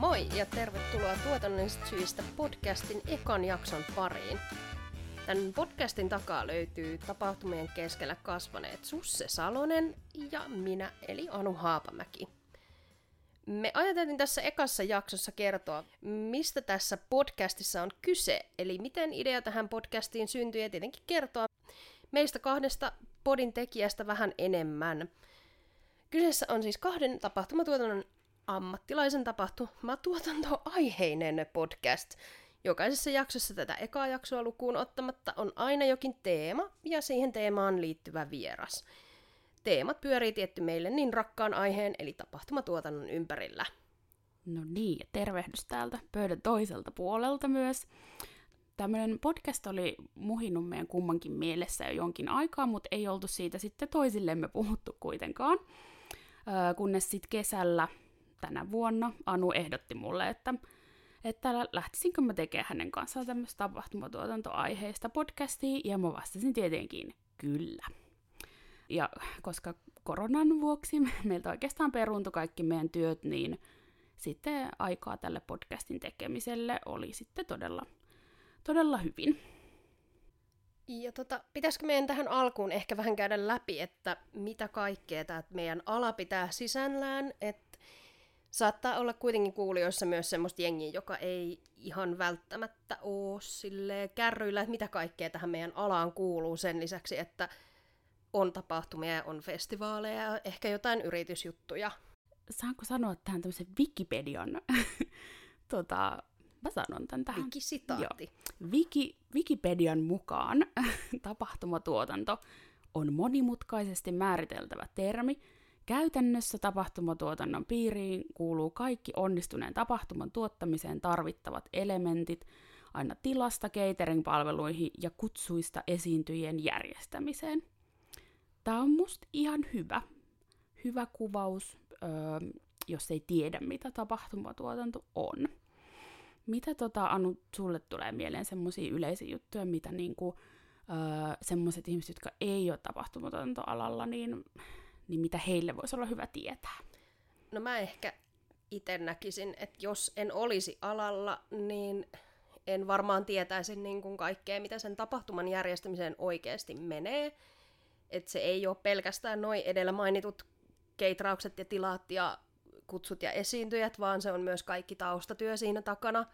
moi ja tervetuloa tuotannollisista syistä podcastin ekan jakson pariin. Tämän podcastin takaa löytyy tapahtumien keskellä kasvaneet Susse Salonen ja minä eli Anu Haapamäki. Me ajateltiin tässä ekassa jaksossa kertoa, mistä tässä podcastissa on kyse, eli miten idea tähän podcastiin syntyi ja tietenkin kertoa meistä kahdesta podin tekijästä vähän enemmän. Kyseessä on siis kahden tapahtumatuotannon ammattilaisen tapahtumatuotantoaiheinen podcast. Jokaisessa jaksossa tätä ekaa jaksoa lukuun ottamatta on aina jokin teema ja siihen teemaan liittyvä vieras. Teemat pyörii tietty meille niin rakkaan aiheen eli tapahtumatuotannon ympärillä. No niin, ja tervehdys täältä pöydän toiselta puolelta myös. Tämmöinen podcast oli muhinut meidän kummankin mielessä jo jonkin aikaa, mutta ei oltu siitä sitten toisillemme puhuttu kuitenkaan. Kunnes sitten kesällä tänä vuonna Anu ehdotti mulle, että, että lähtisinkö mä tekemään hänen kanssaan tämmöistä tapahtumatuotantoaiheista podcastia, ja mä vastasin tietenkin kyllä. Ja koska koronan vuoksi meiltä oikeastaan peruuntui kaikki meidän työt, niin sitten aikaa tälle podcastin tekemiselle oli sitten todella, todella hyvin. Ja tota, pitäisikö meidän tähän alkuun ehkä vähän käydä läpi, että mitä kaikkea tämä meidän ala pitää sisällään, että saattaa olla kuitenkin kuulijoissa myös semmoista jengiä, joka ei ihan välttämättä ole sille kärryillä, että mitä kaikkea tähän meidän alaan kuuluu sen lisäksi, että on tapahtumia ja on festivaaleja ja ehkä jotain yritysjuttuja. Saanko sanoa tähän tämmöisen Wikipedian? tota, mä sanon tämän tähän. Wikisitaatti. Wiki, Wikipedian mukaan tapahtumatuotanto on monimutkaisesti määriteltävä termi, Käytännössä tapahtumatuotannon piiriin kuuluu kaikki onnistuneen tapahtuman tuottamiseen tarvittavat elementit, aina tilasta catering-palveluihin ja kutsuista esiintyjien järjestämiseen. Tämä on musta ihan hyvä, hyvä kuvaus, öö, jos ei tiedä, mitä tapahtumatuotanto on. Mitä tota, Anu, sulle tulee mieleen semmoisia yleisiä juttuja, mitä niinku, öö, semmoiset ihmiset, jotka ei ole tapahtumatuotantoalalla, niin niin mitä heille voisi olla hyvä tietää? No mä ehkä itse näkisin, että jos en olisi alalla, niin en varmaan tietäisi niin kuin kaikkea, mitä sen tapahtuman järjestämiseen oikeasti menee. Että se ei ole pelkästään noin edellä mainitut keitraukset ja tilat ja kutsut ja esiintyjät, vaan se on myös kaikki taustatyö siinä takana.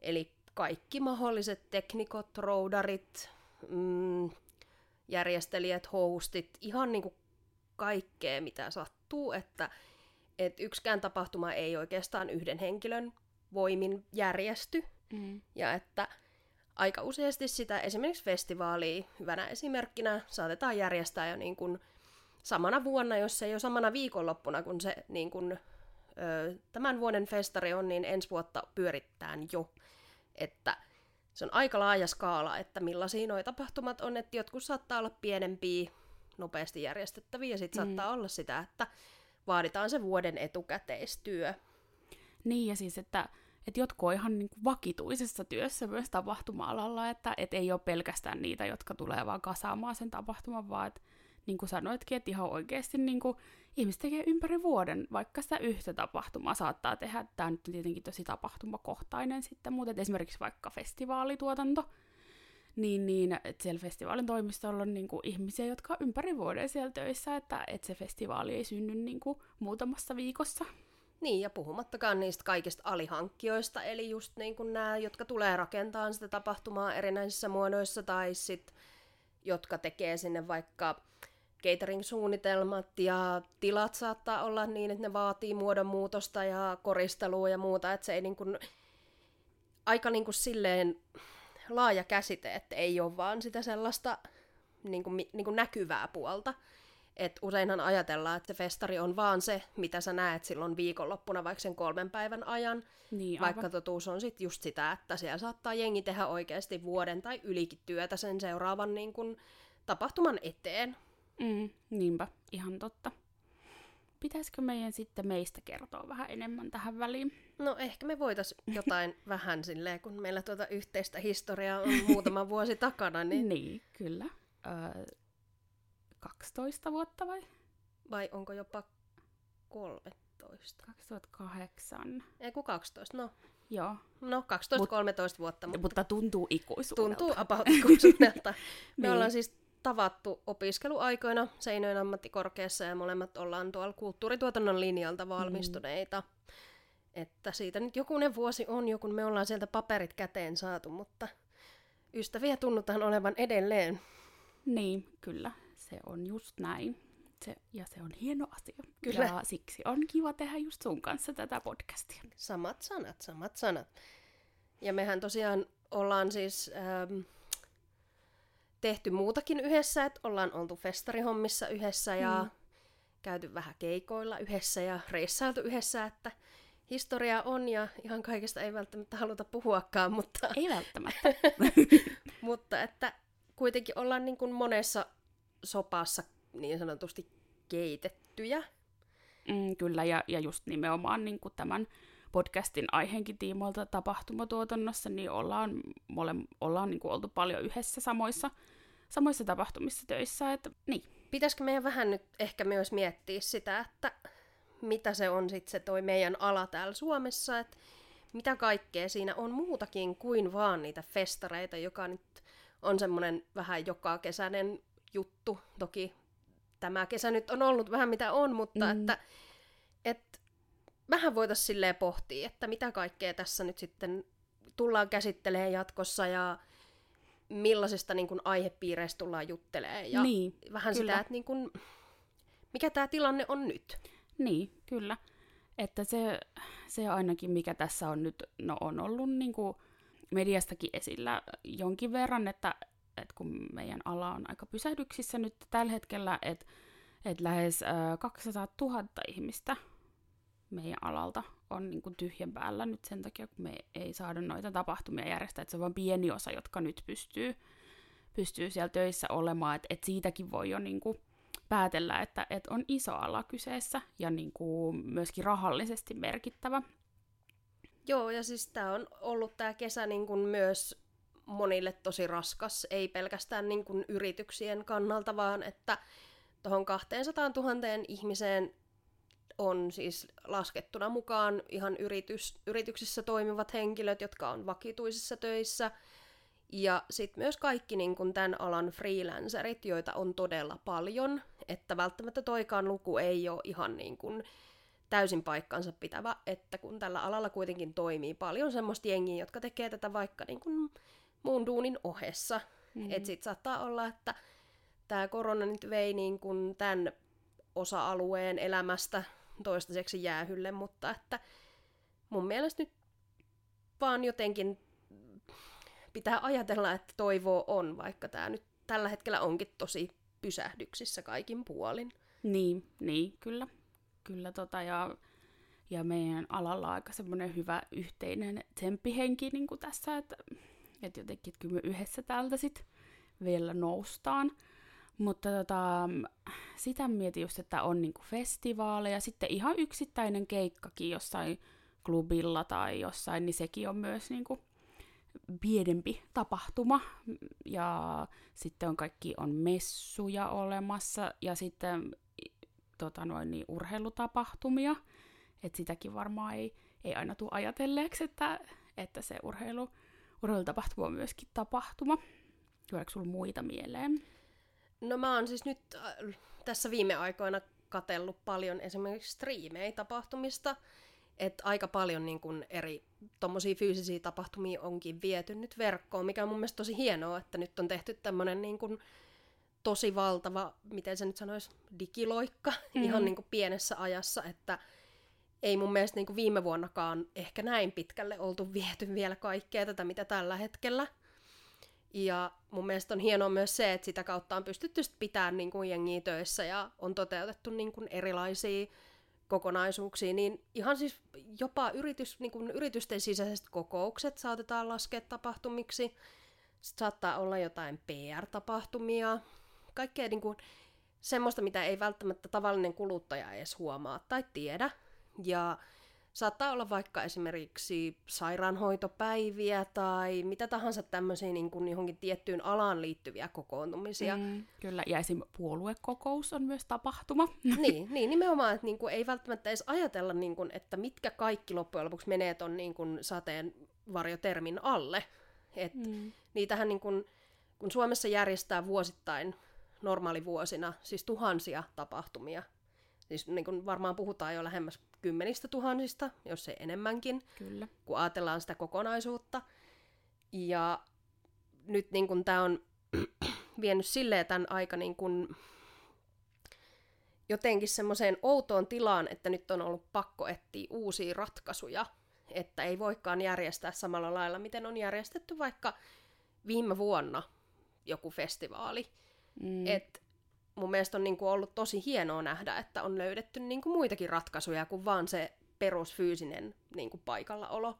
Eli kaikki mahdolliset teknikot, roudarit, mm, järjestelijät, hostit, ihan niin kuin kaikkea, mitä sattuu, että, että yksikään tapahtuma ei oikeastaan yhden henkilön voimin järjesty, mm. ja että aika useasti sitä esimerkiksi festivaalia hyvänä esimerkkinä saatetaan järjestää jo niin kuin samana vuonna, jos ei ole samana viikonloppuna, kun se niin kuin, ö, tämän vuoden festari on, niin ensi vuotta pyörittään jo. Että se on aika laaja skaala, että millaisia nuo tapahtumat on, että jotkut saattaa olla pienempiä, nopeasti järjestettäviä, ja sitten mm. saattaa olla sitä, että vaaditaan se vuoden etukäteistyö. Niin, ja siis, että, että jotkut on ihan niin kuin vakituisessa työssä myös tapahtuma-alalla, että et ei ole pelkästään niitä, jotka tulee vaan kasaamaan sen tapahtuman, vaan että niin kuin sanoitkin, että ihan oikeasti niin kuin, ihmiset tekee ympäri vuoden, vaikka sitä yhtä tapahtumaa saattaa tehdä. Tämä nyt on tietenkin tosi tapahtumakohtainen sitten, mutta esimerkiksi vaikka festivaalituotanto, niin, niin että siellä festivaalin toimistolla on niin kuin, ihmisiä, jotka on ympäri vuoden siellä töissä, että, että se festivaali ei synny niin kuin, muutamassa viikossa. Niin, ja puhumattakaan niistä kaikista alihankkijoista, eli just niin kuin nämä, jotka tulee rakentamaan sitä tapahtumaa erinäisissä muodoissa, tai sitten jotka tekee sinne vaikka catering-suunnitelmat ja tilat saattaa olla niin, että ne vaatii muodonmuutosta ja koristelua ja muuta, että se ei niin kuin, aika niin kuin silleen laaja käsite, että ei ole vaan sitä sellaista niin kuin, niin kuin näkyvää puolta. Et useinhan ajatellaan, että se festari on vaan se, mitä sä näet silloin viikonloppuna vaikka sen kolmen päivän ajan, niin, vaikka totuus on sitten just sitä, että siellä saattaa jengi tehdä oikeasti vuoden tai ylikin työtä sen seuraavan niin kuin, tapahtuman eteen. Mm, niinpä, ihan totta. Pitäisikö meidän sitten meistä kertoa vähän enemmän tähän väliin? No ehkä me voitaisiin jotain vähän silleen, kun meillä tuota yhteistä historiaa on muutama vuosi takana. Niin, niin kyllä. Öö, 12 vuotta vai? Vai onko jopa 13? 13. 2008. Ei kun 12, no. Joo. No 12-13 vuotta, mutta, Mutta tuntuu ikuisuudelta. tuntuu about ikuisuudelta. Me Niin. ollaan siis tavattu opiskeluaikoina Seinöjen ammattikorkeassa ja molemmat ollaan tuolla kulttuurituotannon linjalta valmistuneita. Että siitä nyt jokunen vuosi on jo, kun me ollaan sieltä paperit käteen saatu, mutta ystäviä tunnutaan olevan edelleen. Niin, kyllä. Se on just näin. Se, ja se on hieno asia. Kyllä. Ja siksi on kiva tehdä just sun kanssa tätä podcastia. Samat sanat, samat sanat. Ja mehän tosiaan ollaan siis ähm, tehty muutakin yhdessä, että ollaan oltu festarihommissa yhdessä ja Mm. käyty vähän keikoilla yhdessä ja reissailtu yhdessä, että historia on ja ihan kaikesta ei välttämättä haluta puhuakaan, mutta, Ei välttämättä. mutta että kuitenkin ollaan niin kuin monessa sopassa niin sanotusti keitettyjä. Mm, kyllä, ja, ja just nimenomaan niin kuin tämän podcastin aiheenkin tiimoilta tapahtumatuotannossa, niin ollaan, mole, ollaan niin kuin oltu paljon yhdessä samoissa, samoissa tapahtumissa töissä. Että, niin. Pitäisikö meidän vähän nyt ehkä myös miettiä sitä, että mitä se on sitten se toi meidän ala täällä Suomessa, että mitä kaikkea siinä on muutakin kuin vaan niitä festareita, joka nyt on semmoinen vähän joka kesäinen juttu. Toki tämä kesä nyt on ollut vähän mitä on, mutta Mm. että, että vähän voitaisiin silleen pohtia, että mitä kaikkea tässä nyt sitten tullaan käsittelemään jatkossa ja millaisista niin kuin, aihepiireistä tullaan juttelemaan. Ja Niin, vähän kyllä. sitä, että niin kuin, mikä tämä tilanne on nyt. Niin, kyllä. Että se, se ainakin, mikä tässä on nyt, no on ollut niin kuin mediastakin esillä jonkin verran, että, että kun meidän ala on aika pysähdyksissä nyt tällä hetkellä, että, että lähes äh, 200 000 ihmistä meidän alalta on niin kuin tyhjän päällä nyt sen takia, kun me ei saada noita tapahtumia järjestää, että se on vain pieni osa, jotka nyt pystyy, pystyy siellä töissä olemaan, että, että siitäkin voi jo niin kuin päätellä, että, että on iso ala kyseessä ja niin kuin myöskin rahallisesti merkittävä. Joo, ja siis tämä on ollut tämä kesä niin kuin myös monille tosi raskas, ei pelkästään niin kuin yrityksien kannalta, vaan että tuohon 200 000 ihmiseen on siis laskettuna mukaan ihan yritys, yrityksissä toimivat henkilöt, jotka on vakituisissa töissä, ja sitten myös kaikki niin kun tämän alan freelancerit, joita on todella paljon, että välttämättä toikaan luku ei ole ihan niin kuin täysin paikkansa pitävä, että kun tällä alalla kuitenkin toimii paljon semmoista jengiä, jotka tekee tätä vaikka niin kuin muun duunin ohessa. Mm-hmm. Että sit saattaa olla, että tämä korona nyt vei niin kuin tämän osa-alueen elämästä toistaiseksi jäähylle, mutta että mun mielestä nyt vaan jotenkin pitää ajatella, että toivoa on, vaikka tämä nyt tällä hetkellä onkin tosi pysähdyksissä kaikin puolin. Niin, niin kyllä. Kyllä tota, ja, ja meidän alalla on aika semmoinen hyvä yhteinen tsemppihenki niin tässä, että, että jotenkin että kyllä me yhdessä täältä sit vielä noustaan. Mutta tota, sitä mietin just, että on niinku festivaaleja, sitten ihan yksittäinen keikkakin jossain klubilla tai jossain, niin sekin on myös niinku pienempi tapahtuma. Ja sitten on kaikki on messuja olemassa ja sitten tota noin, niin urheilutapahtumia. että sitäkin varmaan ei, ei aina tule ajatelleeksi, että, että se urheilu, urheilutapahtuma on myöskin tapahtuma. Tuleeko sulla muita mieleen? No mä oon siis nyt äh, tässä viime aikoina katellut paljon esimerkiksi striimejä tapahtumista, että aika paljon niin kun eri tommosia fyysisiä tapahtumia onkin viety nyt verkkoon, mikä on mun mielestä tosi hienoa, että nyt on tehty tämmönen niin kun tosi valtava, miten se nyt sanoisi, digiloikka mm. ihan niin kuin pienessä ajassa, että ei mun mielestä niin viime vuonnakaan ehkä näin pitkälle oltu viety vielä kaikkea tätä, mitä tällä hetkellä. Ja mun mielestä on hienoa myös se, että sitä kautta on pystytty pitämään niin kuin jengiä töissä ja on toteutettu niin kuin erilaisia kokonaisuuksia, niin ihan siis jopa yritys, niin kuin yritysten sisäiset kokoukset saatetaan laskea tapahtumiksi. Sitten saattaa olla jotain PR-tapahtumia, kaikkea niin kuin semmoista, mitä ei välttämättä tavallinen kuluttaja edes huomaa tai tiedä. Ja saattaa olla vaikka esimerkiksi sairaanhoitopäiviä tai mitä tahansa tämmöisiä niin kuin johonkin tiettyyn alaan liittyviä kokoontumisia. Mm, kyllä, ja esim. puoluekokous on myös tapahtuma. Niin, niin nimenomaan, että niin kuin ei välttämättä edes ajatella, niin kuin, että mitkä kaikki loppujen lopuksi menee ton niin kuin sateenvarjotermin alle. Et mm. Niitähän niin kuin, kun Suomessa järjestää vuosittain normaalivuosina siis tuhansia tapahtumia, siis niin kuin varmaan puhutaan jo lähemmäs kymmenistä tuhansista, jos ei enemmänkin, Kyllä. kun ajatellaan sitä kokonaisuutta. Ja nyt niin kuin tämä on vienyt silleen tämän aika niin kuin jotenkin semmoiseen outoon tilaan, että nyt on ollut pakko etsiä uusia ratkaisuja, että ei voikaan järjestää samalla lailla, miten on järjestetty vaikka viime vuonna joku festivaali. Mm. Et mun mielestä on niin kuin ollut tosi hienoa nähdä, että on löydetty niin kuin muitakin ratkaisuja kuin vaan se perusfyysinen niin kuin paikallaolo.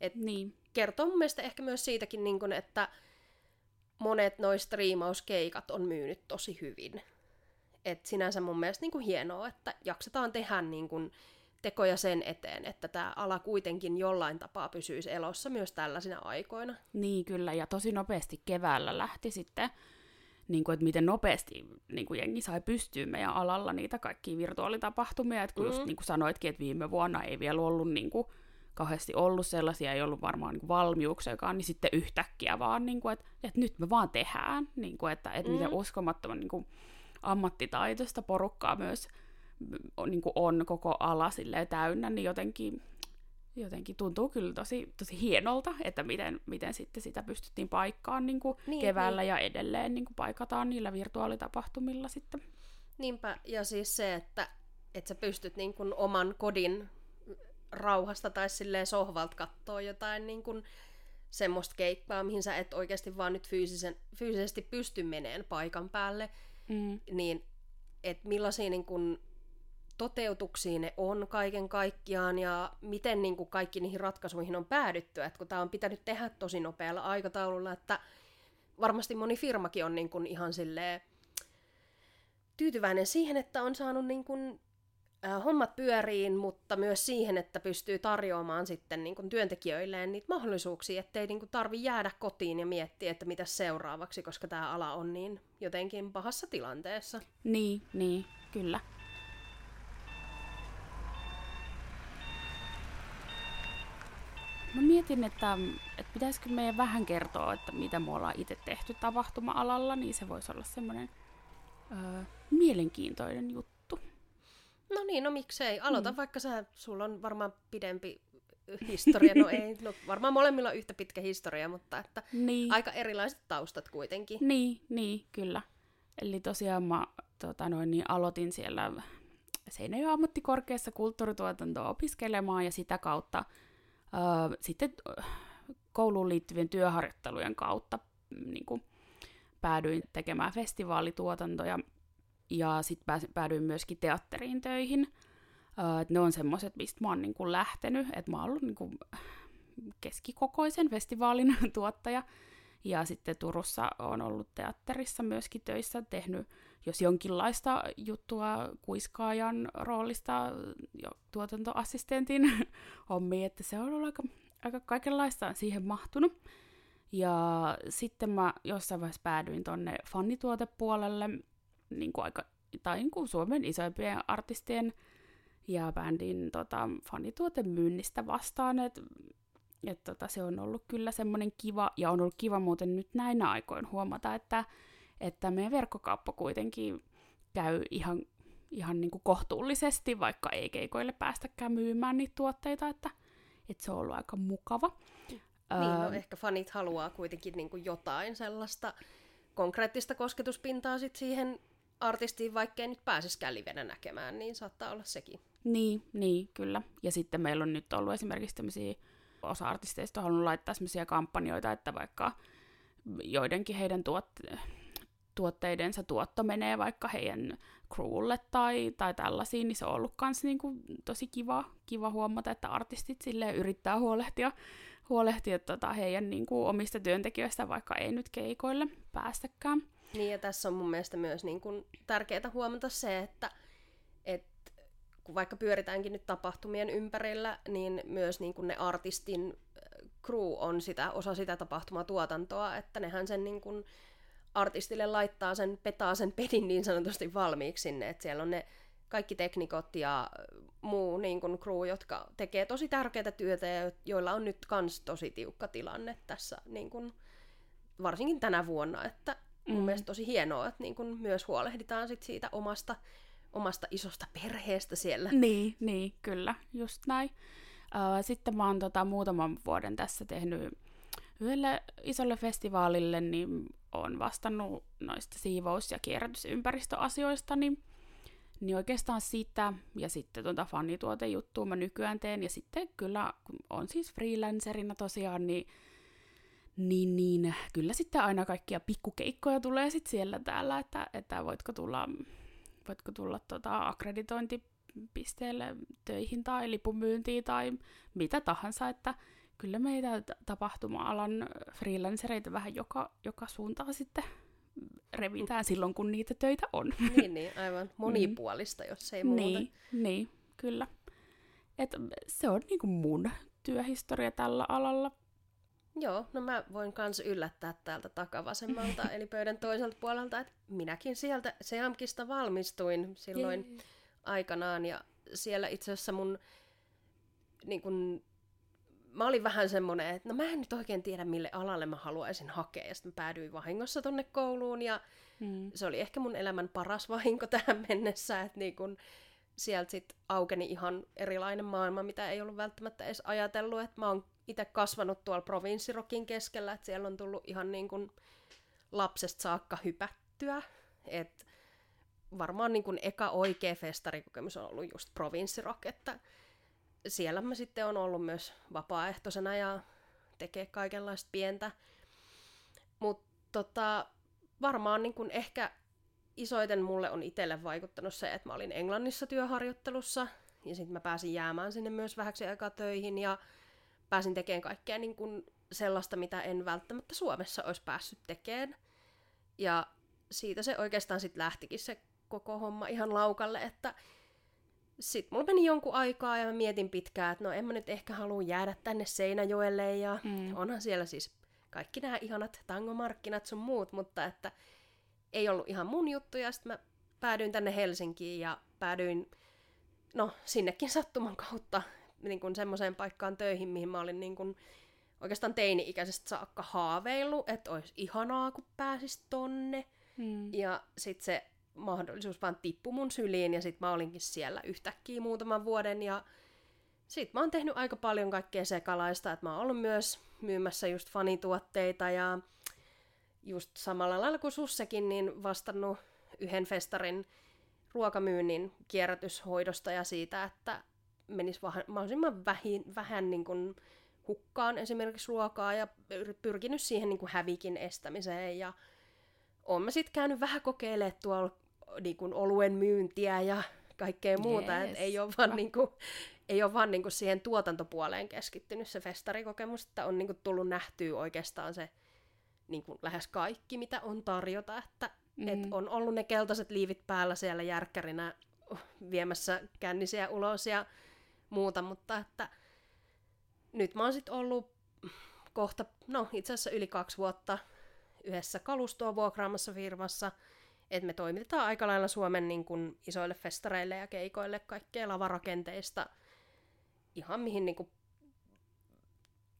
Et niin. Kertoo mun mielestä ehkä myös siitäkin, niin kuin, että monet noista striimauskeikat on myynyt tosi hyvin. Et sinänsä mun mielestä niin kuin hienoa, että jaksetaan tehdä niin kuin tekoja sen eteen, että tämä ala kuitenkin jollain tapaa pysyisi elossa myös tällaisina aikoina. Niin kyllä, ja tosi nopeasti keväällä lähti sitten niin kuin, että miten nopeasti niin kuin jengi sai pystyä meidän alalla niitä kaikkia virtuaalitapahtumia. Että kun mm. just niin kuin sanoitkin, että viime vuonna ei vielä ollut niin kuin, kauheasti ollut sellaisia, ei ollut varmaan niin valmiuksiakaan, niin sitten yhtäkkiä vaan, niin kuin, että, että nyt me vaan tehdään. Niin kuin, että, että mm. miten uskomattoman niin kuin, ammattitaitoista porukkaa myös niin kuin on koko ala täynnä, niin jotenkin jotenkin tuntuu kyllä tosi, tosi hienolta, että miten, miten sitten sitä pystyttiin paikkaan niin kuin niin, keväällä niin. ja edelleen niin kuin paikataan niillä virtuaalitapahtumilla sitten. Niinpä, ja siis se, että, että sä pystyt niin kuin oman kodin rauhasta tai silleen sohvalta katsoa jotain niin kuin semmoista keikkaa, mihin sä et oikeasti vaan nyt fyysisen, fyysisesti pysty meneen paikan päälle, mm. niin että millaisia niin kuin toteutuksiin ne on kaiken kaikkiaan ja miten niin kuin kaikki niihin ratkaisuihin on päädytty. Et kun tämä on pitänyt tehdä tosi nopealla aikataululla, että varmasti moni firmakin on niin kuin ihan silleen tyytyväinen siihen, että on saanut niin kuin, hommat pyöriin, mutta myös siihen, että pystyy tarjoamaan sitten niin kuin työntekijöilleen niitä mahdollisuuksia, ettei niin kuin tarvi jäädä kotiin ja miettiä, että mitä seuraavaksi, koska tämä ala on niin jotenkin pahassa tilanteessa. Niin, niin, kyllä. Mä mietin, että, että pitäisikö meidän vähän kertoa, että mitä me ollaan itse tehty tapahtuma-alalla, niin se voisi olla semmoinen öö, mielenkiintoinen juttu. No niin, no miksei. Aloita mm. vaikka sä, sulla on varmaan pidempi historia, no ei, no varmaan molemmilla on yhtä pitkä historia, mutta että niin. aika erilaiset taustat kuitenkin. Niin, niin, kyllä. Eli tosiaan mä tota noin, niin aloitin siellä Seinäjoen ammattikorkeassa kulttuurituotantoa opiskelemaan ja sitä kautta Sitten kouluun liittyvien työharjoittelujen kautta mm, niin kuin, päädyin tekemään festivaalituotantoja ja sitten päädyin myöskin teatteriin töihin. Öö, ne on semmoiset, mistä mä oon niin kuin, lähtenyt, että mä oon ollut niin kuin, keskikokoisen festivaalin tuottaja. Ja sitten Turussa on ollut teatterissa myöskin töissä, tehnyt jos jonkinlaista juttua kuiskaajan roolista jo tuotantoassistentin hommi, että se on ollut aika, aika kaikenlaista siihen mahtunut. Ja sitten mä jossain vaiheessa päädyin tonne fanituotepuolelle, niin kuin aika, tai niin kuin Suomen isoimpien artistien ja bändin tota, fanituotemyynnistä vastaan, että et, tota, se on ollut kyllä semmoinen kiva, ja on ollut kiva muuten nyt näinä aikoina huomata, että että meidän verkkokauppa kuitenkin käy ihan, ihan niin kuin kohtuullisesti, vaikka ei keikoille päästäkään myymään niitä tuotteita, että, että se on ollut aika mukava. Niin, no ehkä fanit haluaa kuitenkin niin kuin jotain sellaista konkreettista kosketuspintaa sit siihen artistiin, vaikkei nyt pääsisikään livenä näkemään, niin saattaa olla sekin. Niin, niin, kyllä. Ja sitten meillä on nyt ollut esimerkiksi tämmöisiä, osa artisteista on halunnut laittaa semmoisia kampanjoita, että vaikka joidenkin heidän tuotteet tuotteidensa tuotto menee vaikka heidän crewlle tai, tai tällaisiin, niin se on ollut kans niinku tosi kiva, kiva huomata, että artistit sille yrittää huolehtia, huolehtia tota heidän niinku omista työntekijöistä, vaikka ei nyt keikoille päästäkään. Niin ja tässä on mun mielestä myös niinku tärkeää huomata se, että et kun vaikka pyöritäänkin nyt tapahtumien ympärillä, niin myös niin kuin ne artistin äh, crew on sitä, osa sitä tapahtumatuotantoa, että nehän sen niin kuin artistille laittaa sen, petaa sen pedin niin sanotusti valmiiksi sinne, että siellä on ne kaikki teknikot ja muu niin kuin crew, jotka tekee tosi tärkeää työtä ja joilla on nyt kans tosi tiukka tilanne tässä niin kuin, varsinkin tänä vuonna, että mun mm. mielestä tosi hienoa, että niin kuin myös huolehditaan sit siitä omasta, omasta isosta perheestä siellä. Niin, niin, kyllä, just näin. Sitten mä oon tota, muutaman vuoden tässä tehnyt yhdelle isolle festivaalille, niin on vastannut noista siivous- ja kierrätysympäristöasioista, niin, niin oikeastaan sitä ja sitten tuota fanituotejuttua mä nykyään teen. Ja sitten kyllä, kun on siis freelancerina tosiaan, niin niin, niin kyllä sitten aina kaikkia pikkukeikkoja tulee sitten siellä täällä, että, että voitko tulla, voitko tulla tota akkreditointipisteelle töihin tai lipunmyyntiin tai mitä tahansa, että kyllä meitä tapahtuma-alan freelancereita vähän joka, joka suuntaan sitten revitään silloin, kun niitä töitä on. Niin, niin aivan monipuolista, mm. jos ei muuta. Niin, niin kyllä. Et se on niinku mun työhistoria tällä alalla. Joo, no mä voin kans yllättää täältä takavasemmalta, eli pöydän toiselta puolelta, että minäkin sieltä Seamkista valmistuin silloin Jee. aikanaan, ja siellä itse asiassa mun niin kun, mä olin vähän semmonen, että no mä en nyt oikein tiedä, mille alalle mä haluaisin hakea, ja sitten mä päädyin vahingossa tonne kouluun, ja mm. se oli ehkä mun elämän paras vahinko tähän mennessä, että niin kun, sieltä sitten aukeni ihan erilainen maailma, mitä ei ollut välttämättä edes ajatellut, että mä oon itse kasvanut tuolla provinssirokin keskellä, että siellä on tullut ihan niin kuin lapsesta saakka hypättyä. Et varmaan niin kuin eka oikea festarikokemus on ollut just provinssirok, että siellä mä sitten on ollut myös vapaaehtoisena ja tekee kaikenlaista pientä. Mutta tota, varmaan niin kuin ehkä isoiten mulle on itselle vaikuttanut se, että mä olin Englannissa työharjoittelussa ja sitten mä pääsin jäämään sinne myös vähäksi aikaa töihin ja pääsin tekemään kaikkea niin kuin sellaista, mitä en välttämättä Suomessa olisi päässyt tekemään. Ja siitä se oikeastaan sitten lähtikin se koko homma ihan laukalle, että sitten mulla meni jonkun aikaa ja mä mietin pitkään, että no en mä nyt ehkä halua jäädä tänne Seinäjoelle ja mm. onhan siellä siis kaikki nämä ihanat tangomarkkinat sun muut, mutta että ei ollut ihan mun juttu ja sitten mä päädyin tänne Helsinkiin ja päädyin no sinnekin sattuman kautta niin kuin semmoiseen paikkaan töihin, mihin mä olin niin kuin oikeastaan teini-ikäisestä saakka haaveillut, että olisi ihanaa, kun pääsis tonne. Hmm. Ja sitten se mahdollisuus vaan tippui mun syliin, ja sitten mä olinkin siellä yhtäkkiä muutaman vuoden, ja sitten mä oon tehnyt aika paljon kaikkea sekalaista, että mä oon ollut myös myymässä just fanituotteita, ja just samalla lailla kuin sussekin, niin vastannut yhden festarin ruokamyynnin kierrätyshoidosta ja siitä, että menisi mahdollisimman vähin, vähän niin kuin hukkaan esimerkiksi ruokaa ja pyrkinyt siihen niin kuin hävikin estämiseen. Ja olen mä sitten käynyt vähän kokeilemaan tuolla niin kuin oluen myyntiä ja kaikkea muuta, yes. että ei ole vaan, niin kuin, ei ole vaan niin kuin siihen tuotantopuoleen keskittynyt se festarikokemus, että on niin kuin tullut nähtyä oikeastaan se niin kuin lähes kaikki, mitä on tarjota, että mm. et on ollut ne keltaiset liivit päällä siellä järkkärinä viemässä kännisiä ulos ja muuta, mutta että nyt mä oon sitten ollut kohta, no itse asiassa yli kaksi vuotta yhdessä kalustoa vuokraamassa firmassa, että me toimitetaan aika lailla Suomen niin kun, isoille festareille ja keikoille kaikkea lavarakenteista ihan mihin niin kun,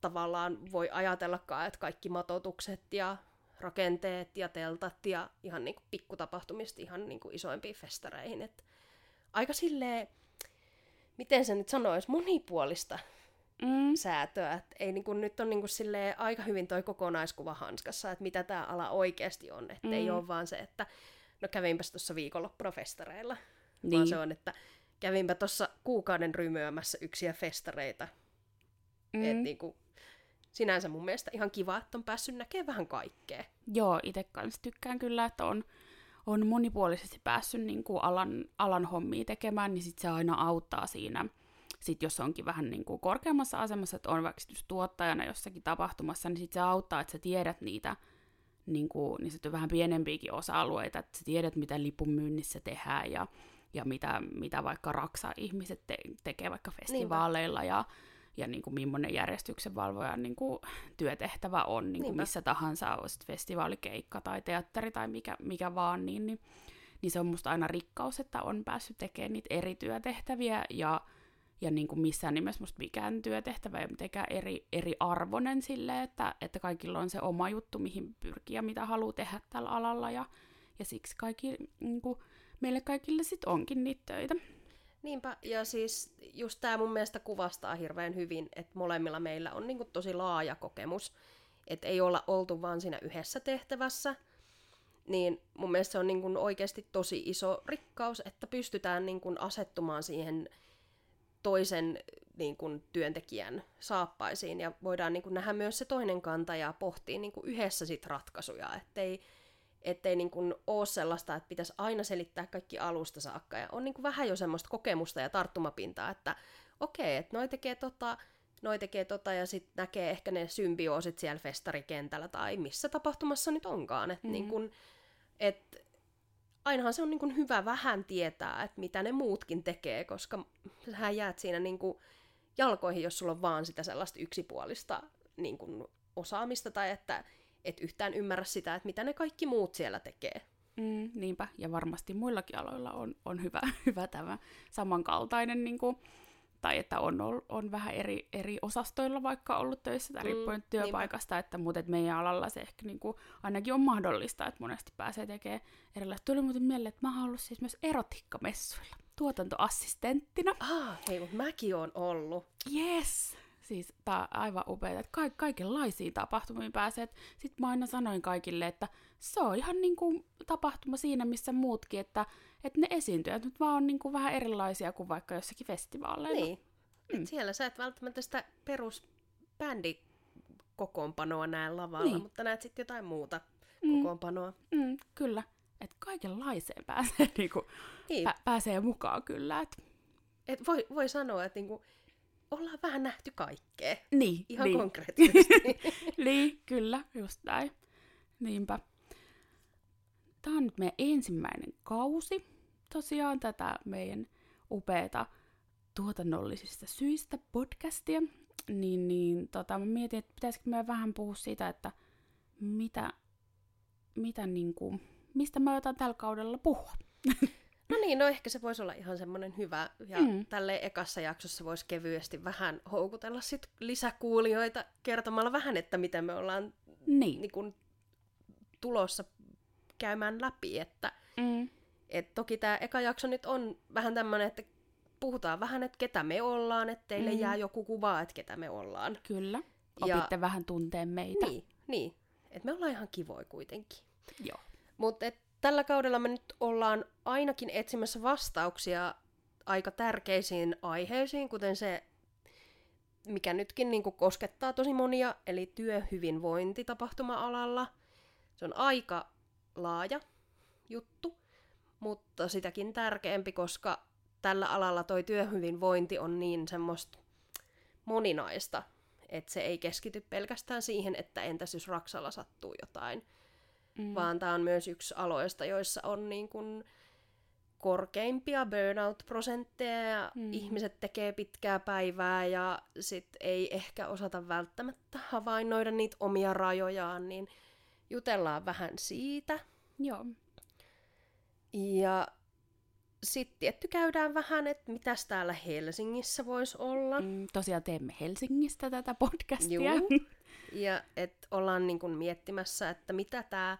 tavallaan voi ajatellakaan, että kaikki matotukset ja rakenteet ja teltat ja ihan niin kuin pikkutapahtumista ihan niin kuin isoimpiin festareihin. Et aika silleen miten se nyt sanoisi, monipuolista mm. säätöä. Et ei niin kuin, nyt on niin kuin, silleen, aika hyvin toi kokonaiskuva hanskassa, että mitä tämä ala oikeasti on. Että mm. ei ole vaan se, että no kävinpäs tuossa viikonloppuna festareilla. Niin. Vaan se on, että kävinpä tuossa kuukauden rymyämässä yksiä festareita. Mm. Et niin kuin, sinänsä mun mielestä ihan kiva, että on päässyt näkemään vähän kaikkea. Joo, itse kanssa tykkään kyllä, että on on monipuolisesti päässyt niin kuin alan, alan hommia tekemään, niin sit se aina auttaa siinä. Sitten jos onkin vähän niin kuin korkeammassa asemassa, että on vaikka tuottajana jossakin tapahtumassa, niin sit se auttaa, että sä tiedät niitä niin kuin, niin on vähän pienempiäkin osa-alueita, että sä tiedät, mitä lipun myynnissä tehdään ja, ja mitä, mitä vaikka Raksa-ihmiset te- tekee vaikka festivaaleilla ja, ja niin kuin millainen järjestyksen valvojan niin kuin työtehtävä on niin kuin missä tahansa, on festivaalikeikka tai teatteri tai mikä, mikä vaan, niin, niin, niin se on musta aina rikkaus, että on päässyt tekemään niitä eri työtehtäviä ja ja niin kuin missään nimessä musta mikään työtehtävä ei mitenkään eri, eri arvoinen sille, että, että kaikilla on se oma juttu, mihin pyrkii ja mitä haluaa tehdä tällä alalla, ja, ja siksi kaikki, niin kuin, meille kaikille sitten onkin niitä töitä. Niinpä, ja siis just tämä mun mielestä kuvastaa hirveän hyvin, että molemmilla meillä on niinku tosi laaja kokemus, että ei olla oltu vaan siinä yhdessä tehtävässä, niin mun mielestä se on niinku oikeasti tosi iso rikkaus, että pystytään niinku asettumaan siihen toisen niin kuin, työntekijän saappaisiin ja voidaan niin kuin, nähdä myös se toinen kanta ja pohtia niin kuin, yhdessä sit ratkaisuja, ettei, ettei niin kuin, ole sellaista, että pitäisi aina selittää kaikki alusta saakka. Ja on niin kuin, vähän jo semmoista kokemusta ja tarttumapintaa, että okei, että noi tekee tota, noi tekee tota ja sitten näkee ehkä ne symbioosit siellä festarikentällä tai missä tapahtumassa nyt onkaan, että mm-hmm. niin kuin, et ainahan se on niin kuin hyvä vähän tietää, että mitä ne muutkin tekee, koska sä jäät siinä niin kuin jalkoihin, jos sulla on vaan sitä sellaista yksipuolista niin kuin osaamista tai että et yhtään ymmärrä sitä, että mitä ne kaikki muut siellä tekee. Mm, niinpä, ja varmasti muillakin aloilla on, on hyvä, hyvä tämä samankaltainen niin kuin, tai että on, on vähän eri, eri osastoilla vaikka ollut töissä, tai mm, riippuen työpaikasta, niinpä. että, mutta et meidän alalla se ehkä niin kuin, ainakin on mahdollista, että monesti pääsee tekemään erilaista. Tuli muuten mieleen, että mä oon ollut siis myös erotikkamessuilla tuotantoassistenttina. Ah, hei, mutta mäkin on ollut. Yes! Siis tää on aivan upeaa, että ka- kaikenlaisiin tapahtumiin pääsee. Sitten mä aina sanoin kaikille, että se on ihan niin kuin tapahtuma siinä, missä muutkin, että että ne esiintyjät nyt vaan on niin kuin vähän erilaisia kuin vaikka jossakin festivaaleilla. Niin. Mm. siellä sä et välttämättä sitä peruspändikokoonpanoa näe lavalla, niin. mutta näet sitten jotain muuta mm. kokoonpanoa. Mm, kyllä. Että kaikenlaiseen pääsee, niinku, niin. pä- pääsee mukaan kyllä. Et... Et voi, voi sanoa, että niinku, ollaan vähän nähty kaikkea. Niin. Ihan niin. konkreettisesti. niin, kyllä, just näin. Niinpä. Tämä on nyt meidän ensimmäinen kausi tosiaan tätä meidän upeata tuotannollisista syistä podcastia, niin, niin tota, mä mietin, että pitäisikö me vähän puhua siitä, että mitä, mitä niin kuin, mistä me otan tällä kaudella puhua. No niin, no ehkä se voisi olla ihan semmoinen hyvä. Ja mm. tälle ekassa jaksossa voisi kevyesti vähän houkutella sit lisäkuulijoita kertomalla vähän, että miten me ollaan niin. Niin kun, tulossa käymään läpi. Että, mm. et toki tämä eka jakso nyt on vähän tämmöinen, että puhutaan vähän, että ketä me ollaan, että teille mm. jää joku kuva, että ketä me ollaan. Kyllä. Opitte ja, vähän tunteen meitä. Niin, niin. että me ollaan ihan kivoja kuitenkin. Joo. Mutta tällä kaudella me nyt ollaan ainakin etsimässä vastauksia aika tärkeisiin aiheisiin, kuten se, mikä nytkin niin koskettaa tosi monia, eli työhyvinvointi tapahtuma-alalla. Se on aika laaja juttu, mutta sitäkin tärkeämpi, koska tällä alalla toi työhyvinvointi on niin semmoista moninaista, että se ei keskity pelkästään siihen, että entäs jos Raksalla sattuu jotain, mm. vaan tämä on myös yksi aloista, joissa on niin kuin korkeimpia burnout-prosentteja ja mm. ihmiset tekee pitkää päivää ja sit ei ehkä osata välttämättä havainnoida niitä omia rajojaan, niin jutellaan vähän siitä. Joo. Ja sitten tietty käydään vähän, että mitäs täällä Helsingissä voisi olla. Mm, tosiaan teemme Helsingistä tätä podcastia. Joo. Ja että ollaan niin kun miettimässä, että mitä tämä,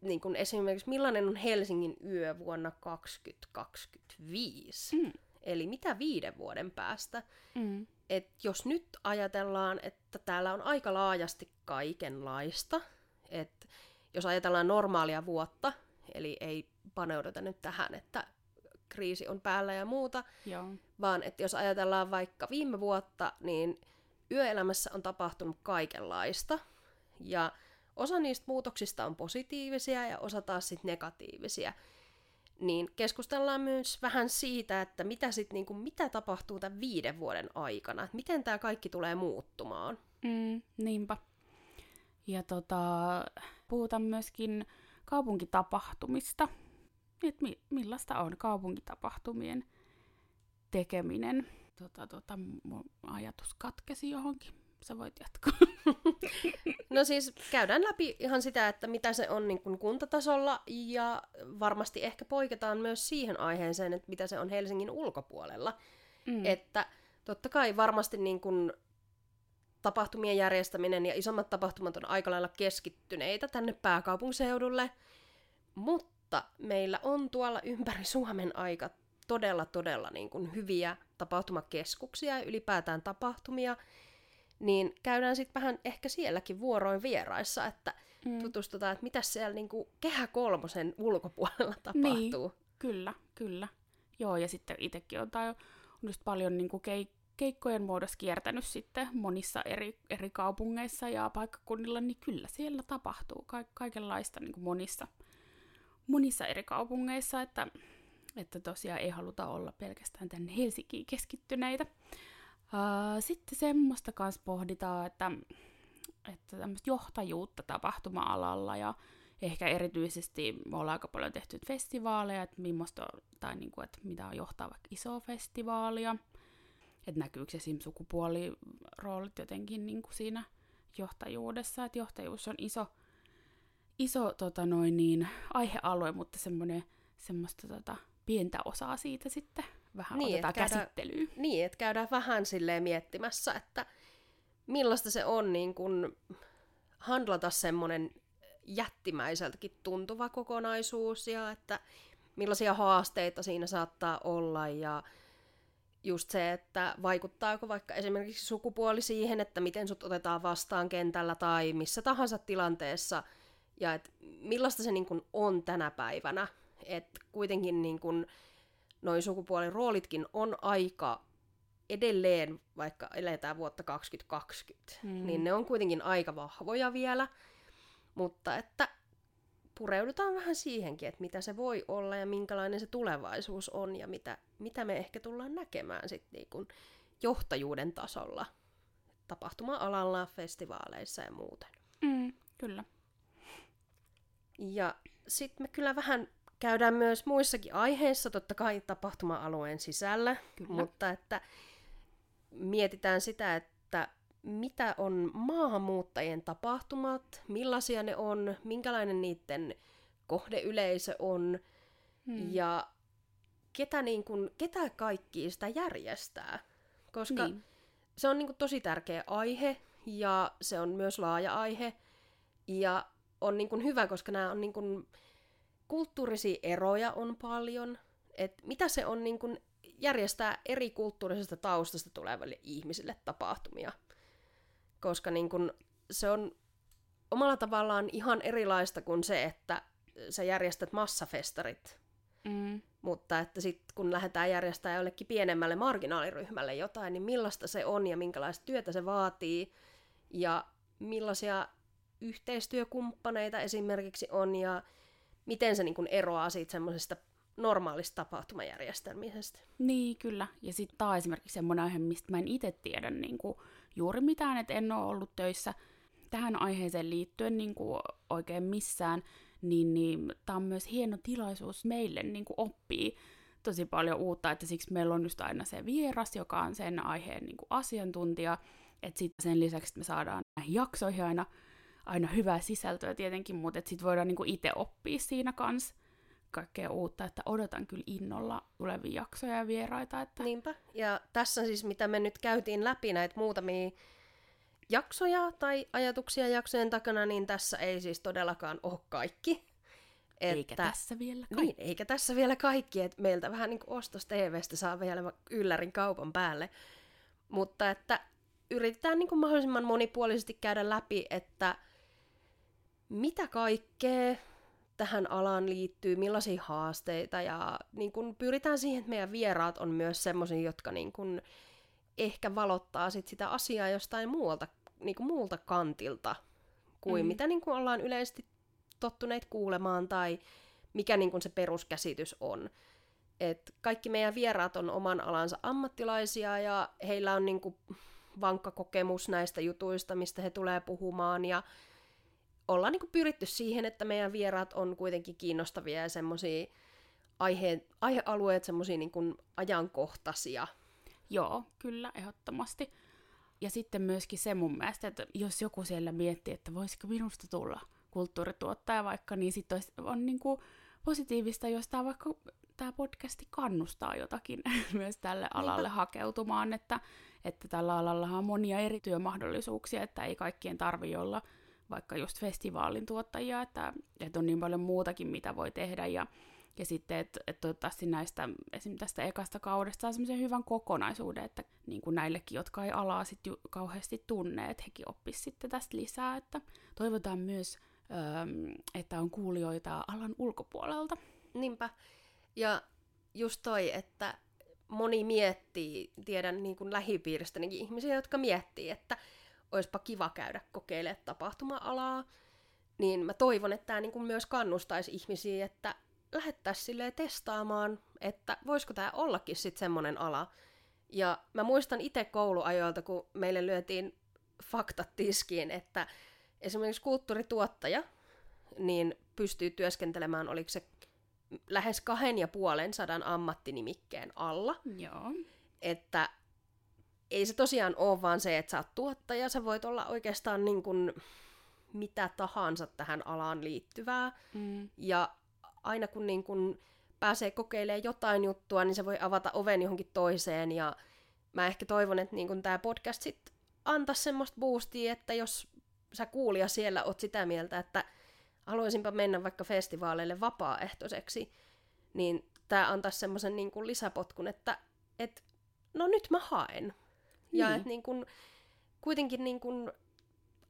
niin kun esimerkiksi millainen on Helsingin yö vuonna 2025. Mm. Eli mitä viiden vuoden päästä. Mm. Et jos nyt ajatellaan, että täällä on aika laajasti kaikenlaista, että jos ajatellaan normaalia vuotta, eli ei paneuduta nyt tähän, että kriisi on päällä ja muuta, Joo. vaan että jos ajatellaan vaikka viime vuotta, niin yöelämässä on tapahtunut kaikenlaista, ja osa niistä muutoksista on positiivisia ja osa taas sitten negatiivisia. Niin keskustellaan myös vähän siitä, että mitä, sit, niin kuin, mitä tapahtuu tämän viiden vuoden aikana, että miten tämä kaikki tulee muuttumaan. Mm, niinpä. Ja tota, puhutaan myöskin kaupunkitapahtumista. että mi- millaista on kaupunkitapahtumien tekeminen. Tota, tota, mun ajatus katkesi johonkin. Sä voit jatkaa. No siis käydään läpi ihan sitä, että mitä se on niin kuin kuntatasolla ja varmasti ehkä poiketaan myös siihen aiheeseen, että mitä se on Helsingin ulkopuolella. Mm. Että totta kai varmasti niin kuin tapahtumien järjestäminen ja isommat tapahtumat on aika lailla keskittyneitä tänne pääkaupunkiseudulle, mutta meillä on tuolla ympäri Suomen aika todella, todella niin kuin hyviä tapahtumakeskuksia ja ylipäätään tapahtumia, niin käydään sitten vähän ehkä sielläkin vuoroin vieraissa, että mm. tutustutaan, että mitä siellä niin kuin kehä kolmosen ulkopuolella tapahtuu. Niin, kyllä, kyllä. Joo, ja sitten itsekin on, tai on just paljon niin kuin keik- keikkojen muodossa kiertänyt sitten monissa eri, eri kaupungeissa ja paikkakunnilla, niin kyllä siellä tapahtuu ka- kaikenlaista niin kuin monissa, monissa eri kaupungeissa, että, että tosiaan ei haluta olla pelkästään tänne Helsinkiin keskittyneitä. Sitten semmoista kanssa pohditaan, että, että tämmöistä johtajuutta tapahtuma-alalla ja ehkä erityisesti me ollaan aika paljon tehty festivaaleja, että, tai niin kuin, että mitä on johtaa vaikka isoa festivaalia, että näkyykö esim. sukupuoliroolit jotenkin niin kuin siinä johtajuudessa, että johtajuus on iso, iso tota noin niin, aihealue, mutta semmoinen semmoista tota, pientä osaa siitä sitten vähän niin, otetaan käydään, käsittelyyn. Niin, että käydään vähän silleen miettimässä, että millaista se on niin kun handlata semmoinen jättimäiseltäkin tuntuva kokonaisuus ja että millaisia haasteita siinä saattaa olla ja just se, että vaikuttaako vaikka esimerkiksi sukupuoli siihen, että miten sut otetaan vastaan kentällä tai missä tahansa tilanteessa ja että millaista se niin kun on tänä päivänä. Että kuitenkin niin kun noin sukupuoliroolitkin on aika edelleen, vaikka eletään vuotta 2020, mm. niin ne on kuitenkin aika vahvoja vielä, mutta että pureudutaan vähän siihenkin, että mitä se voi olla ja minkälainen se tulevaisuus on ja mitä, mitä me ehkä tullaan näkemään sitten niin johtajuuden tasolla tapahtuma-alalla, festivaaleissa ja muuten. Mm, kyllä. Ja sitten me kyllä vähän käydään myös muissakin aiheissa, totta kai tapahtuma-alueen sisällä, Kyllä. mutta että mietitään sitä, että mitä on maahanmuuttajien tapahtumat, millaisia ne on, minkälainen niiden kohdeyleisö on hmm. ja ketä, niin kun, ketä kaikki sitä järjestää. Koska niin. se on niin kun, tosi tärkeä aihe ja se on myös laaja aihe ja on niin kun, hyvä, koska nämä on niin kun, kulttuurisia eroja on paljon, että mitä se on niin kun järjestää eri kulttuurisesta taustasta tuleville ihmisille tapahtumia. Koska niin kun se on omalla tavallaan ihan erilaista kuin se, että sä järjestät massafestarit. Mm. Mutta että sitten kun lähdetään järjestämään jollekin pienemmälle marginaaliryhmälle jotain, niin millaista se on ja minkälaista työtä se vaatii ja millaisia yhteistyökumppaneita esimerkiksi on ja miten se niin kuin eroaa siitä semmoisesta normaalista tapahtumajärjestelmisestä. Niin, kyllä. Ja sitten taas esimerkiksi semmoinen aihe, mistä mä en itse tiedä niin kuin juuri mitään, että en ole ollut töissä tähän aiheeseen liittyen niin kuin oikein missään, niin, niin tämä on myös hieno tilaisuus meille niin kuin oppii tosi paljon uutta, että siksi meillä on just aina se vieras, joka on sen aiheen niin kuin asiantuntija, että sitten sen lisäksi että me saadaan näihin jaksoihin aina aina hyvää sisältöä tietenkin, mutta sitten voidaan niinku itse oppia siinä kanssa kaikkea uutta, että odotan kyllä innolla tulevia jaksoja ja vieraita. Että... Niinpä. Ja tässä siis, mitä me nyt käytiin läpi näitä muutamia jaksoja tai ajatuksia jaksojen takana, niin tässä ei siis todellakaan ole kaikki. Että, eikä tässä vielä niin, kaikki. Niin, eikä tässä vielä kaikki, että meiltä vähän niin kuin ostos TVstä saa vielä yllärin kaupan päälle. Mutta että yritetään niin kuin mahdollisimman monipuolisesti käydä läpi, että mitä kaikkea tähän alaan liittyy, millaisia haasteita ja niin kun pyritään siihen, että meidän vieraat on myös semmoisia, jotka niin kun ehkä valottaa sit sitä asiaa jostain muualta, niin kuin muulta kantilta kuin mm. mitä niin kun ollaan yleisesti tottuneet kuulemaan tai mikä niin kun se peruskäsitys on. Et kaikki meidän vieraat on oman alansa ammattilaisia ja heillä on niin kun vankka kokemus näistä jutuista, mistä he tulee puhumaan ja ollaan niin pyritty siihen, että meidän vieraat on kuitenkin kiinnostavia ja semmoisia aihe, aihealueet semmoisia niin ajankohtaisia. Joo, kyllä, ehdottomasti. Ja sitten myöskin se mun mielestä, että jos joku siellä miettii, että voisiko minusta tulla kulttuurituottaja vaikka, niin sitten on niin kuin positiivista, jos tämä vaikka tämä podcasti kannustaa jotakin myös tälle alalle Niinpä. hakeutumaan, että, että tällä alalla on monia eri työmahdollisuuksia, että ei kaikkien tarvi olla vaikka just festivaalin tuottajia, että, että on niin paljon muutakin, mitä voi tehdä, ja, ja sitten, että et toivottavasti näistä, esim. tästä ekasta kaudesta saa semmoisen hyvän kokonaisuuden, että niin kuin näillekin, jotka ei alaa sit ju, kauheasti tunne, että hekin oppisivat sitten tästä lisää, että toivotaan myös, että on kuulijoita alan ulkopuolelta. Niinpä. Ja just toi, että moni miettii, tiedän niin kuin lähipiiristänikin ihmisiä, jotka miettii, että olisipa kiva käydä kokeilemaan tapahtuma-alaa, niin mä toivon, että tämä niin kuin myös kannustaisi ihmisiä, että lähettäisiin testaamaan, että voisiko tämä ollakin sitten semmoinen ala. Ja mä muistan itse kouluajoilta, kun meille lyötiin faktat tiskiin, että esimerkiksi kulttuurituottaja niin pystyy työskentelemään, oliko se lähes kahden ja puolen sadan ammattinimikkeen alla. Joo. Että ei se tosiaan ole vaan se, että sä oot tuottaja, sä voit olla oikeastaan niin kuin mitä tahansa tähän alaan liittyvää. Mm. Ja aina kun niin kuin pääsee kokeilemaan jotain juttua, niin se voi avata oven johonkin toiseen. Ja mä ehkä toivon, että niin tämä podcast sit antaa semmoista boostia, että jos sä kuulija siellä oot sitä mieltä, että haluaisinpa mennä vaikka festivaaleille vapaaehtoiseksi, niin tämä antaisi semmoisen niin kuin lisäpotkun, että et, no nyt mä haen. Ja niin. että niin kuin, kuitenkin niin kuin,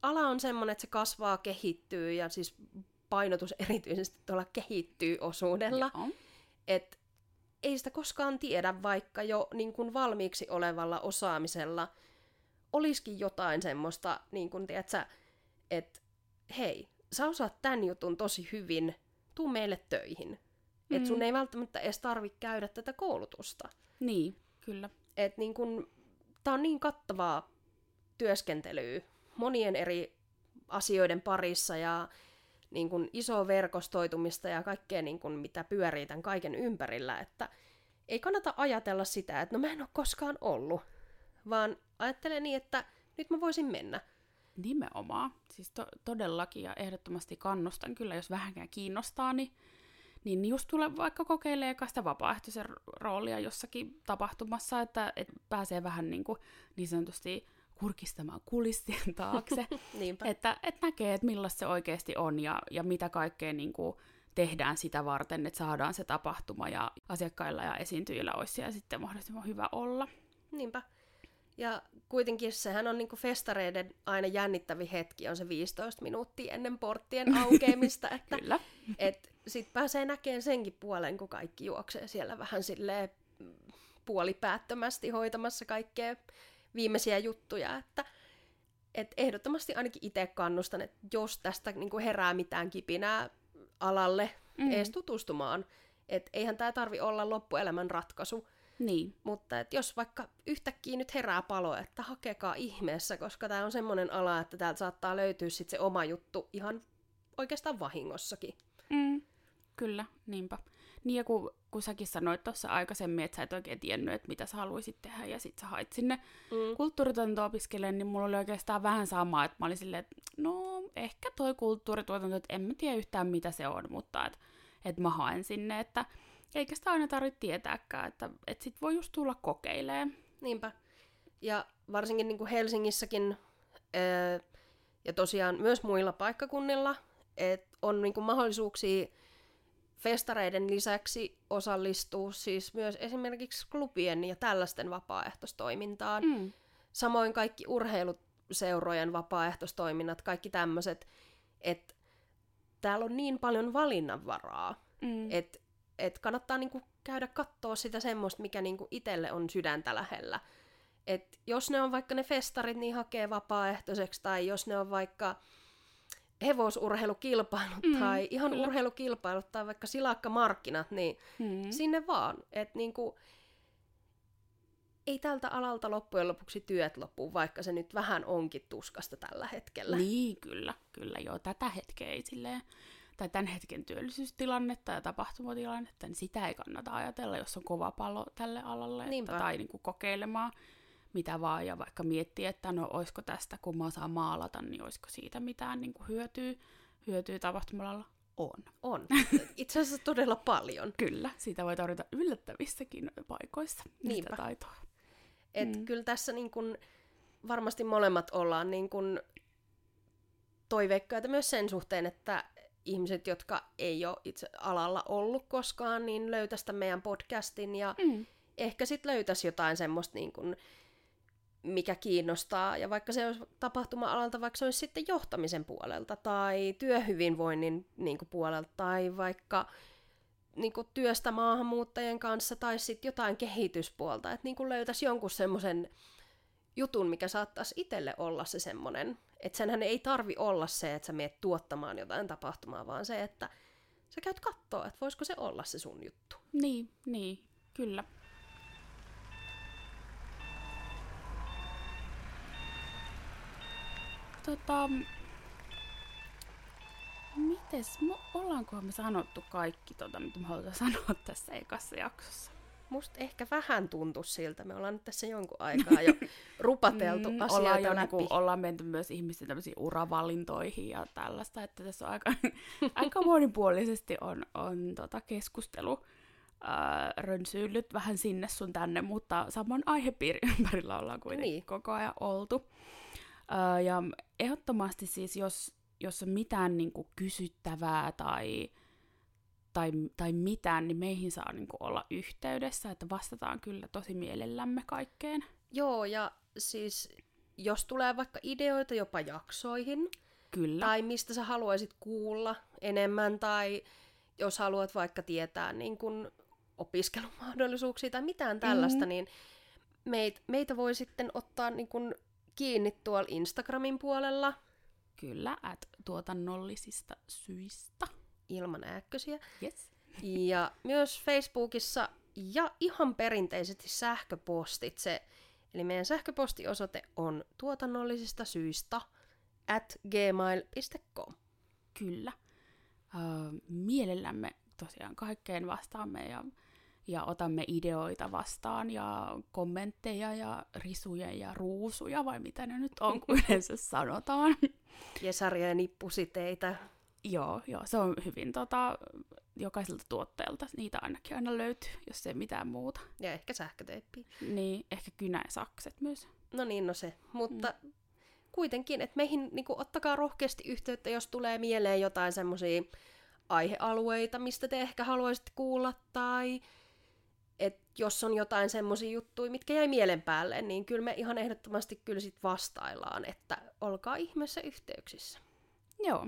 ala on semmoinen, että se kasvaa, kehittyy ja siis painotus erityisesti tuolla kehittyy osuudella. Että ei sitä koskaan tiedä, vaikka jo niin kuin valmiiksi olevalla osaamisella olisikin jotain semmoista, niin kuin, tiedätkö, että hei, sä osaat tämän jutun tosi hyvin, tuu meille töihin. Mm. Että sun ei välttämättä edes tarvitse käydä tätä koulutusta. Niin, kyllä. Et niin kun, tää on niin kattavaa työskentelyä monien eri asioiden parissa ja niin kun iso verkostoitumista ja kaikkea niin kun, mitä pyörii tämän kaiken ympärillä, että ei kannata ajatella sitä, että no mä en ole koskaan ollut, vaan ajattele niin, että nyt mä voisin mennä. Nimenomaan. Siis to- todellakin ja ehdottomasti kannustan kyllä, jos vähänkään kiinnostaa, niin, niin just tule vaikka kokeilemaan sitä vapaaehtoisen roolia jossakin tapahtumassa, että et pääsee vähän niin, kuin, niin sanotusti kurkistamaan kulissien taakse. että et näkee, että millaista se oikeasti on ja, ja mitä kaikkea niin kuin, tehdään sitä varten, että saadaan se tapahtuma ja asiakkailla ja esiintyjillä olisi siellä sitten mahdollisimman hyvä olla. Niinpä. Ja kuitenkin sehän on niinku festareiden aina jännittävi hetki, on se 15 minuuttia ennen porttien aukeamista, että Kyllä. et sit pääsee näkemään senkin puolen, kun kaikki juoksee siellä vähän silleen puolipäättömästi hoitamassa kaikkea viimeisiä juttuja, että et ehdottomasti ainakin itse kannustan, että jos tästä niinku herää mitään kipinää alalle mm. edes tutustumaan, että eihän tämä tarvi olla loppuelämän ratkaisu, niin. Mutta et jos vaikka yhtäkkiä nyt herää palo, että hakekaa ihmeessä, koska tämä on semmoinen ala, että täältä saattaa löytyä sit se oma juttu ihan oikeastaan vahingossakin. Mm, kyllä, niinpä. Niin ja kun, kun säkin sanoit tuossa aikaisemmin, että sä et oikein tiennyt, että mitä sä haluaisit tehdä, ja sit sä hait sinne mm. kulttuurituotanto opiskelemaan, niin mulla oli oikeastaan vähän sama, että mä olin silleen, että no ehkä toi kulttuurituotanto, että en mä tiedä yhtään mitä se on, mutta että et mä haen sinne, että eikä sitä aina tarvitse tietääkään, että, että sit voi just tulla kokeilemaan. Niinpä. Ja varsinkin niin kuin Helsingissäkin ää, ja tosiaan myös muilla paikkakunnilla, että on niin kuin mahdollisuuksia festareiden lisäksi osallistua siis myös esimerkiksi klubien ja tällaisten vapaaehtoistoimintaan. Mm. Samoin kaikki urheiluseurojen vapaaehtoistoiminnat, kaikki tämmöiset, että täällä on niin paljon valinnanvaraa, mm. että et kannattaa niinku käydä katsoa sitä semmoista, mikä niinku itselle on sydäntä lähellä. Et jos ne on vaikka ne festarit, niin hakee vapaaehtoiseksi, tai jos ne on vaikka hevosurheilukilpailut mm, tai ihan kyllä. urheilukilpailut tai vaikka silakkamarkkinat, niin mm. sinne vaan. Et niinku, ei tältä alalta loppujen lopuksi työt loppu, vaikka se nyt vähän onkin tuskasta tällä hetkellä. Niin, kyllä, kyllä joo. Tätä hetkeä ei silleen tai tämän hetken työllisyystilannetta ja tapahtumatilannetta, niin sitä ei kannata ajatella, jos on kova palo tälle alalle, että, tai niin kuin kokeilemaan mitä vaan, ja vaikka miettiä, että no olisiko tästä, kun mä osaan maalata, niin olisiko siitä mitään niin kuin hyötyä, hyötyä tapahtumalla on. On. Itse asiassa todella paljon. Kyllä, siitä voi tarvita yllättävissäkin paikoissa Niinpä. sitä taitoa. Et mm. Kyllä tässä niin kun, varmasti molemmat ollaan niin kun, toiveikkaita myös sen suhteen, että ihmiset, jotka ei ole itse alalla ollut koskaan, niin löytäisi meidän podcastin ja mm. ehkä sitten löytäisi jotain semmoista niin kun, mikä kiinnostaa, ja vaikka se olisi tapahtuma-alalta, vaikka se olisi sitten johtamisen puolelta, tai työhyvinvoinnin niin kuin, puolelta, tai vaikka niin kuin, työstä maahanmuuttajien kanssa, tai sitten jotain kehityspuolta, että niin kuin, löytäisi jonkun semmoisen jutun, mikä saattaisi itselle olla se semmoinen, että senhän ei tarvi olla se, että sä meet tuottamaan jotain tapahtumaa, vaan se, että sä käyt katsoa, että voisiko se olla se sun juttu. Niin, niin, kyllä. Tota, mites, ollaanko me sanottu kaikki, tota, mitä me halutaan sanoa tässä ekassa jaksossa? Musta ehkä vähän tuntuu siltä. Me ollaan nyt tässä jonkun aikaa jo rupateltu mm, asioita ollaan jo, läpi. Niin ollaan menty myös ihmisten tämmöisiin uravalintoihin ja tällaista, että tässä on aika, aika monipuolisesti on, on tota keskustelu äh, rönsyillyt vähän sinne sun tänne, mutta saman aihepiirin ympärillä ollaan kuitenkin niin. koko ajan oltu. Öö, ja ehdottomasti siis, jos, jos on mitään niin kuin, kysyttävää tai, tai, tai mitään, niin meihin saa niin kuin, olla yhteydessä, että vastataan kyllä tosi mielellämme kaikkeen. Joo, ja siis jos tulee vaikka ideoita jopa jaksoihin, Kyllä. tai mistä sä haluaisit kuulla enemmän, tai jos haluat vaikka tietää niin kun opiskelumahdollisuuksia tai mitään tällaista, mm-hmm. niin meit, meitä voi sitten ottaa niin kun kiinni tuolla Instagramin puolella. Kyllä, at tuotannollisista syistä. Ilman ääkkösiä. Yes. ja myös Facebookissa ja ihan perinteisesti sähköpostitse. Eli meidän sähköpostiosoite on tuotannollisista syistä at gmail.com. Kyllä. Uh, mielellämme tosiaan kaikkeen vastaamme ja ja otamme ideoita vastaan ja kommentteja ja risuja ja ruusuja, vai mitä ne nyt on, kun yleensä sanotaan. Ja nippusiteitä. Joo, joo, se on hyvin tota, jokaiselta tuotteelta. Niitä ainakin aina löytyy, jos ei mitään muuta. Ja ehkä sähköteippi. Niin, ehkä kynä ja sakset myös. No niin, no se. Mutta mm. kuitenkin, että meihin niin kuin, ottakaa rohkeasti yhteyttä, jos tulee mieleen jotain semmoisia aihealueita, mistä te ehkä haluaisitte kuulla, tai että jos on jotain semmoisia juttuja, mitkä jäi mielen päälle, niin kyllä me ihan ehdottomasti kyllä sit vastaillaan, että olkaa ihmeessä yhteyksissä. Joo.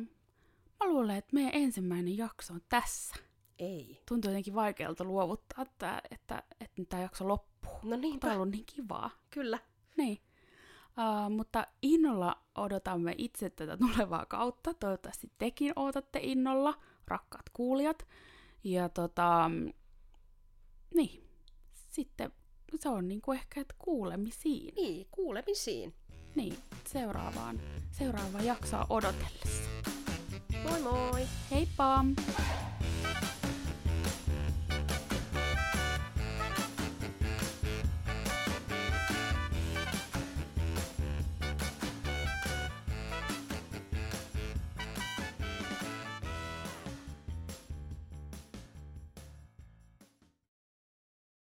Mä luulen, että meidän ensimmäinen jakso on tässä. Ei. Tuntuu jotenkin vaikealta luovuttaa, että, että, että tämä jakso loppuu. No niin. Tämä on ollut niin kivaa. Kyllä. Niin. Uh, mutta innolla odotamme itse tätä tulevaa kautta. Toivottavasti tekin odotatte innolla, rakkaat kuulijat. Ja tota, niin. Sitten se on niinku ehkä, että kuulemisiin. Niin, kuulemisiin. Niin, seuraavaan, seuraavaan jaksoa odotellessa. Moi moi! Heippa!